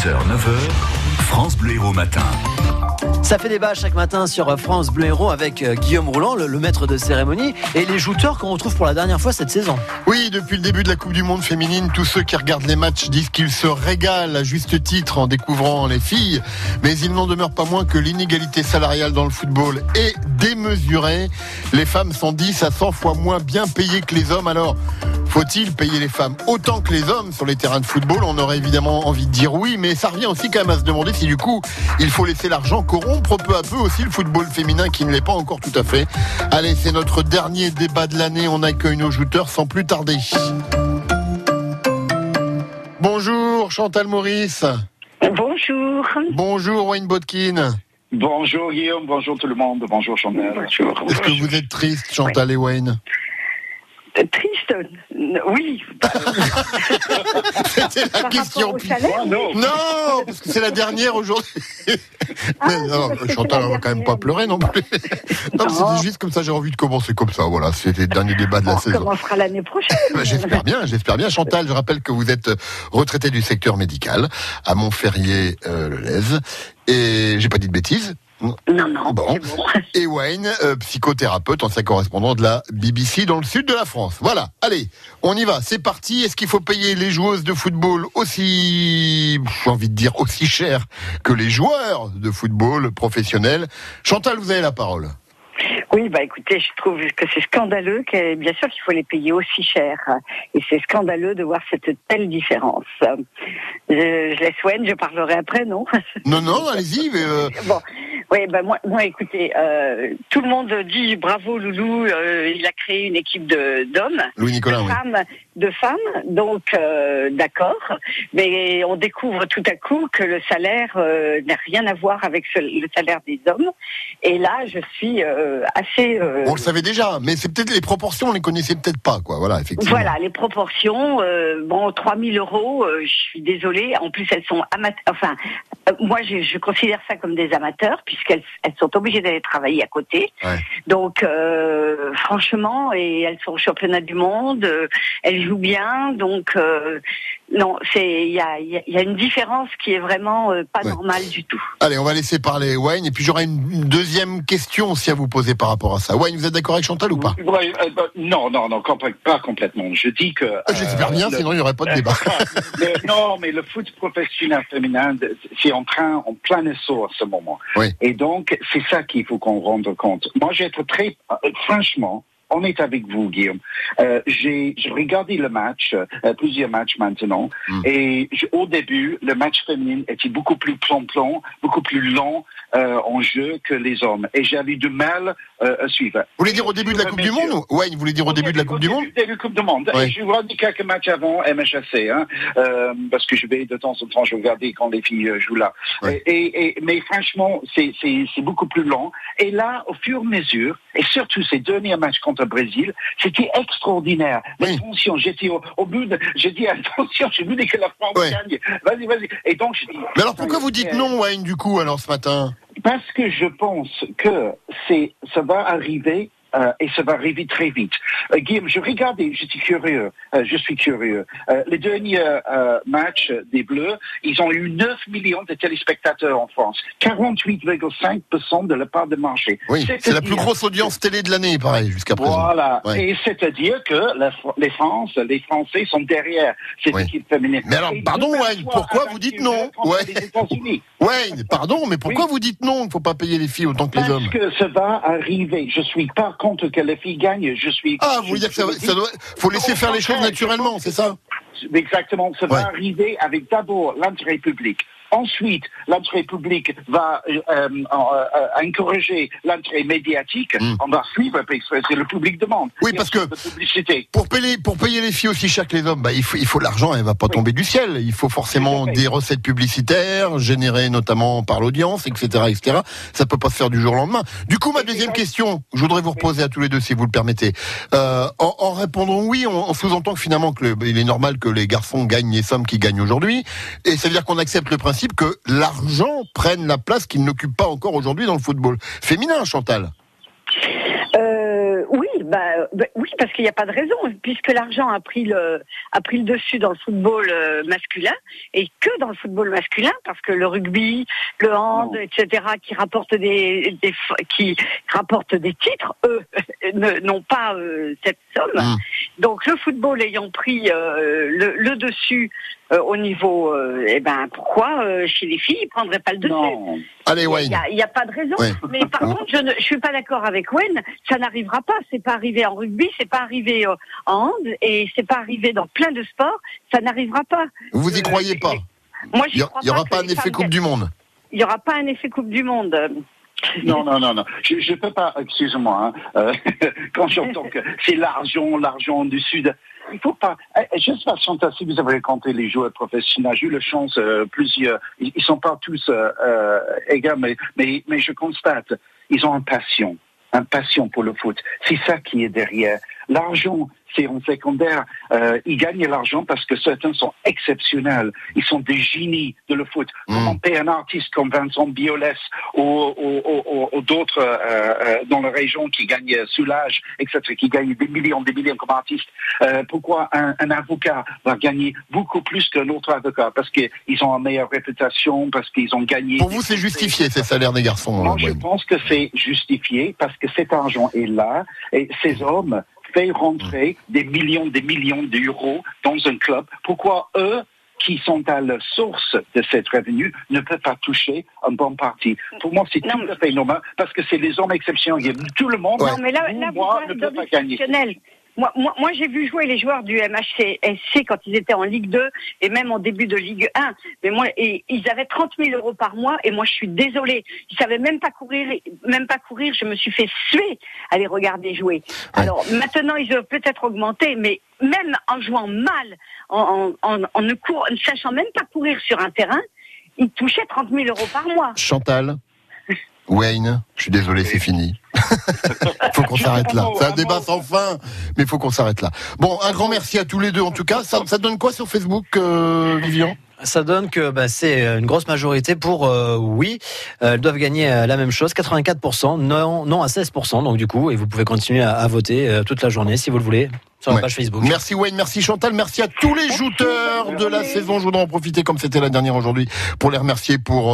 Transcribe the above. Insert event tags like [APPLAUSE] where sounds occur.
6h, 9h, France Bleu Héros Matin. Ça fait débat chaque matin sur France Bleu Héros avec euh, Guillaume Rouland, le, le maître de cérémonie, et les jouteurs qu'on retrouve pour la dernière fois cette saison. Oui, depuis le début de la Coupe du Monde féminine, tous ceux qui regardent les matchs disent qu'ils se régalent à juste titre en découvrant les filles, mais il n'en demeure pas moins que l'inégalité salariale dans le football est démesurée. Les femmes sont 10 à 100 fois moins bien payées que les hommes, alors faut-il payer les femmes autant que les hommes sur les terrains de football? On aurait évidemment envie de dire oui, mais ça revient aussi quand même à se demander si du coup il faut laisser l'argent corrompre peu à peu aussi le football féminin qui ne l'est pas encore tout à fait. Allez, c'est notre dernier débat de l'année. On accueille nos jouteurs sans plus tarder. Bonjour Chantal Maurice. Bonjour. Bonjour Wayne Botkin. Bonjour Guillaume, bonjour tout le monde, bonjour Chantal. Bonjour. Est-ce que vous êtes triste Chantal et Wayne Euh, Triste N- Oui. [LAUGHS] C'était la Par question. rapport au salaire Ah, non. Non, parce que c'est la dernière aujourd'hui. Ah, c'est non, c'est Chantal, on va quand même pas pleurer non plus. [LAUGHS] Non, mais Non. c'était juste comme ça, j'ai envie de commencer comme ça. Voilà, c'était le dernier débat de la On saison. commencera l'année prochaine. [LAUGHS] Bah, J'espère bien, j'espère bien. Chantal, je rappelle que vous êtes retraité du secteur médical à Montferrier-le-Lez. et j'ai pas dit de bêtises. Non, non, Bon. [LAUGHS] Et Wayne, euh, psychothérapeute, ancien correspondant de la BBC dans le sud de la France. Voilà, allez, on y va, c'est parti. Est-ce qu'il faut payer les joueuses de football aussi, j'ai envie de dire, aussi cher que les joueurs de football professionnels Chantal, vous avez la parole. Oui, bah écoutez, je trouve que c'est scandaleux, que, bien sûr qu'il faut les payer aussi cher. Et c'est scandaleux de voir cette telle différence. Je, je laisse Wen, je parlerai après, non? Non, non, allez-y. mais, euh, [LAUGHS] Bon, oui, ben moi, moi, écoutez, euh, tout le monde dit bravo Loulou, euh, il a créé une équipe de d'hommes, de Nicolas, oui. femmes, de femmes, donc euh, d'accord, mais on découvre tout à coup que le salaire euh, n'a rien à voir avec ce- le salaire des hommes. Et là, je suis euh, assez. euh, On le savait déjà, mais c'est peut-être les proportions, on les connaissait peut-être pas, quoi. Voilà, effectivement. voilà, les proportions. Euh, bon, 3000 euros, euh, je suis désolée. En plus, elles sont amateurs. Enfin, euh, moi, je, je considère ça comme des amateurs, puisqu'elles elles sont obligées d'aller travailler à côté. Ouais. Donc, franchement, et elles sont au championnat du monde, elles jouent bien. Donc, non, c'est il y a, il y a- il y a une différence qui est vraiment euh, pas Ouais. normale du tout. Allez, on va laisser parler Wayne, et puis j'aurai une, une deuxième question aussi à vous poser par rapport à ça. Wayne, vous êtes d'accord avec Chantal ou pas? Ouais, euh, bah, non, non, non, pas complètement. Je dis que. Ah, J'espère euh, bien, le- sinon il n'y aurait pas de [LAUGHS] débat. le- non, mais le foot professionnel féminin, c'est en train, en plein essor à ce moment. Oui. Et donc, c'est ça qu'il faut qu'on rende compte. Moi, j'ai été très, euh, franchement, honnête avec vous, Guillaume. Euh, j'ai j'ai regardé le match, euh, plusieurs matchs maintenant, Mm. et au début, le match féminin était beaucoup plus plan-plan, beaucoup plus long euh, en jeu que les hommes, et j'avais du mal euh, à suivre. Vous voulez dire au début de la Coupe du Monde? Ou- Wayne, vous voulez dire au début de la Coupe du Monde? Au début de la Coupe du Monde. Ouais. Je regardé quelques matchs avant MHSC, hein, euh, parce que je vais de temps en temps, je regardais quand les filles euh, jouent là. Ouais. Et, et, mais franchement, c'est beaucoup plus long. Et là, au fur et à mesure, et surtout ces derniers matchs contre le Brésil, c'était extraordinaire. Oui. Attention, j'étais au, de, j'ai dit [LAUGHS] attention, j'ai voulu que la France Ouais. gagne. Vas-y, vas-y. Et donc, je dis. Mais alors pourquoi vous dites non, Wayne, du coup, alors ce matin? Parce que je pense que c'est, ça va arriver. Euh, et ça va arriver très vite. Euh, Guillaume, je regardais, je suis curieux, euh, je suis curieux. Euh, les derniers euh, matchs des Bleus, ils ont eu 9 millions de téléspectateurs en France, 48,5% de la part de marché. Oui, c'est la plus grosse audience télé de l'année, pareil, jusqu'à présent. Voilà. Ouais. Et c'est-à-dire que la les France, les Français sont derrière cette Oui. équipe féminine. Mais alors, Et pardon, Wayne, pourquoi vous dites 21 non Ouais. [LAUGHS] Wayne, pardon, mais pourquoi Oui. vous dites non Il ne faut pas payer les filles autant que les Parce hommes. que ça va arriver. Je suis pas contre que les filles gagnent. Je suis. Ah, vous voulez dire que ça, ça doit, faut laisser faire les choses naturellement, c'est ça Exactement. Ça va Ouais. arriver avec d'abord l'intérêt public. Ensuite, l'intérêt public va euh, euh, euh, encourager l'intérêt médiatique. Mm. On va suivre parce que c'est le public demande. Oui, parce que- publicité. Pour payer, pour payer les filles aussi cher que les hommes, bah, il faut, il faut l'argent, elle va pas Oui. tomber du ciel. Il faut forcément des recettes publicitaires, générées notamment par l'audience, etc., etc. Ça peut pas se faire du jour au lendemain. Du coup, ma deuxième question, je voudrais vous reposer à tous les deux, si vous le permettez. Euh, en, en répondant oui, on, on sous-entend que finalement, que le- il est normal que les garçons gagnent les sommes qu'ils gagnent aujourd'hui. Et ça veut dire qu'on accepte le principe que l'argent prenne la place qu'il n'occupe pas encore aujourd'hui dans le football féminin, Chantal. Euh, oui, bah, bah, oui, parce qu'il n'y a pas de raison, puisque l'argent a pris le a pris le dessus dans le football euh, masculin et que dans le football masculin, parce que le rugby, le hand, etc., qui rapportent des, qui rapportent des titres, eux [LAUGHS] n'ont pas euh, cette somme. Mm. Donc le football ayant pris euh, le, le dessus euh, au niveau, euh, eh ben pourquoi euh, chez les filles ils prendraient pas le dessus? Non. Allez, il Wayne. n'y a, il y a pas de raison. Ouais. Mais par contre, je ne je suis pas d'accord avec Wen. Ça n'arrivera pas. C'est pas arrivé en rugby, c'est pas arrivé euh, en hand, et c'est pas arrivé dans plein de sports. Ça n'arrivera pas. Vous y Euh, croyez pas? Moi, Il j'y y a- crois il y aura que pas un effet femmes Coupe du Monde. Il n'y aura pas un effet Coupe du Monde. Non, non, non, non. Je ne peux pas, excusez-moi, hein, euh, [LAUGHS] quand j'entends que c'est l'argent, l'argent du Sud, il faut pas. Je sais pas, si vous avez compté les joueurs professionnels, j'ai eu la chance, euh, plusieurs, ils, ils sont pas tous euh, euh, égaux, mais, mais, mais je constate, ils ont une passion, une passion pour le foot. C'est ça qui est derrière. L'argent, c'est en secondaire. Euh, ils gagnent l'argent parce que certains sont exceptionnels. Ils sont des génies de le foot. Mm. Comment payer un artiste comme Vincent Biolès ou, ou- ou- ou- d'autres euh, euh, dans la région qui gagnent euh, Soulage, etc., qui gagnent des millions, des millions comme artistes. Euh, pourquoi un, un avocat va gagner beaucoup plus qu'un autre avocat? Parce qu'ils ont une meilleure réputation, parce qu'ils ont gagné. Pour vous, c'est justifié ces salaires des garçons. Moi, euh, je pense que c'est justifié parce que cet argent est là et ces hommes fait rentrer des millions, des millions d'euros dans un club. Pourquoi eux qui sont à la source de cette revenu ne peuvent pas toucher un bon parti. Pour moi, c'est tout à fait normal parce que c'est les hommes exceptionnels. Tout le monde, Ouais. Non, mais là, vous, là vous moi, ne peut pas gagner. Moi, moi, moi j'ai vu jouer les joueurs du MHSC quand ils étaient en Ligue 2 et même en début de Ligue 1. Mais moi, et, ils avaient 30 000 euros par mois et moi, je suis désolée. Ils savaient même pas courir, même pas courir. Je me suis fait suer à les regarder jouer. Alors maintenant, ils ont peut-être augmenté, mais même en jouant mal, en, en, en, en ne, cour- ne sachant même pas courir sur un terrain, ils touchaient 30 000 euros par mois. Chantal, [LAUGHS] Wayne, je suis désolé, c'est fini. [LAUGHS] faut qu'on s'arrête là. C'est un débat sans fin, mais il faut qu'on s'arrête là. Bon, un grand merci à tous les deux en tout cas. Ça, ça donne quoi sur Facebook, euh, Vivian? Ça donne que bah, c'est une grosse majorité pour euh, oui. Euh, elles doivent gagner euh, la même chose, 84%, non, non à 16%. Donc du coup, et vous pouvez continuer à, à voter euh, toute la journée si vous le voulez sur la Ouais. page Facebook. Merci Wayne, merci Chantal, merci à tous les jouteurs de la saison. Je voudrais en profiter comme c'était la dernière aujourd'hui pour les remercier pour euh,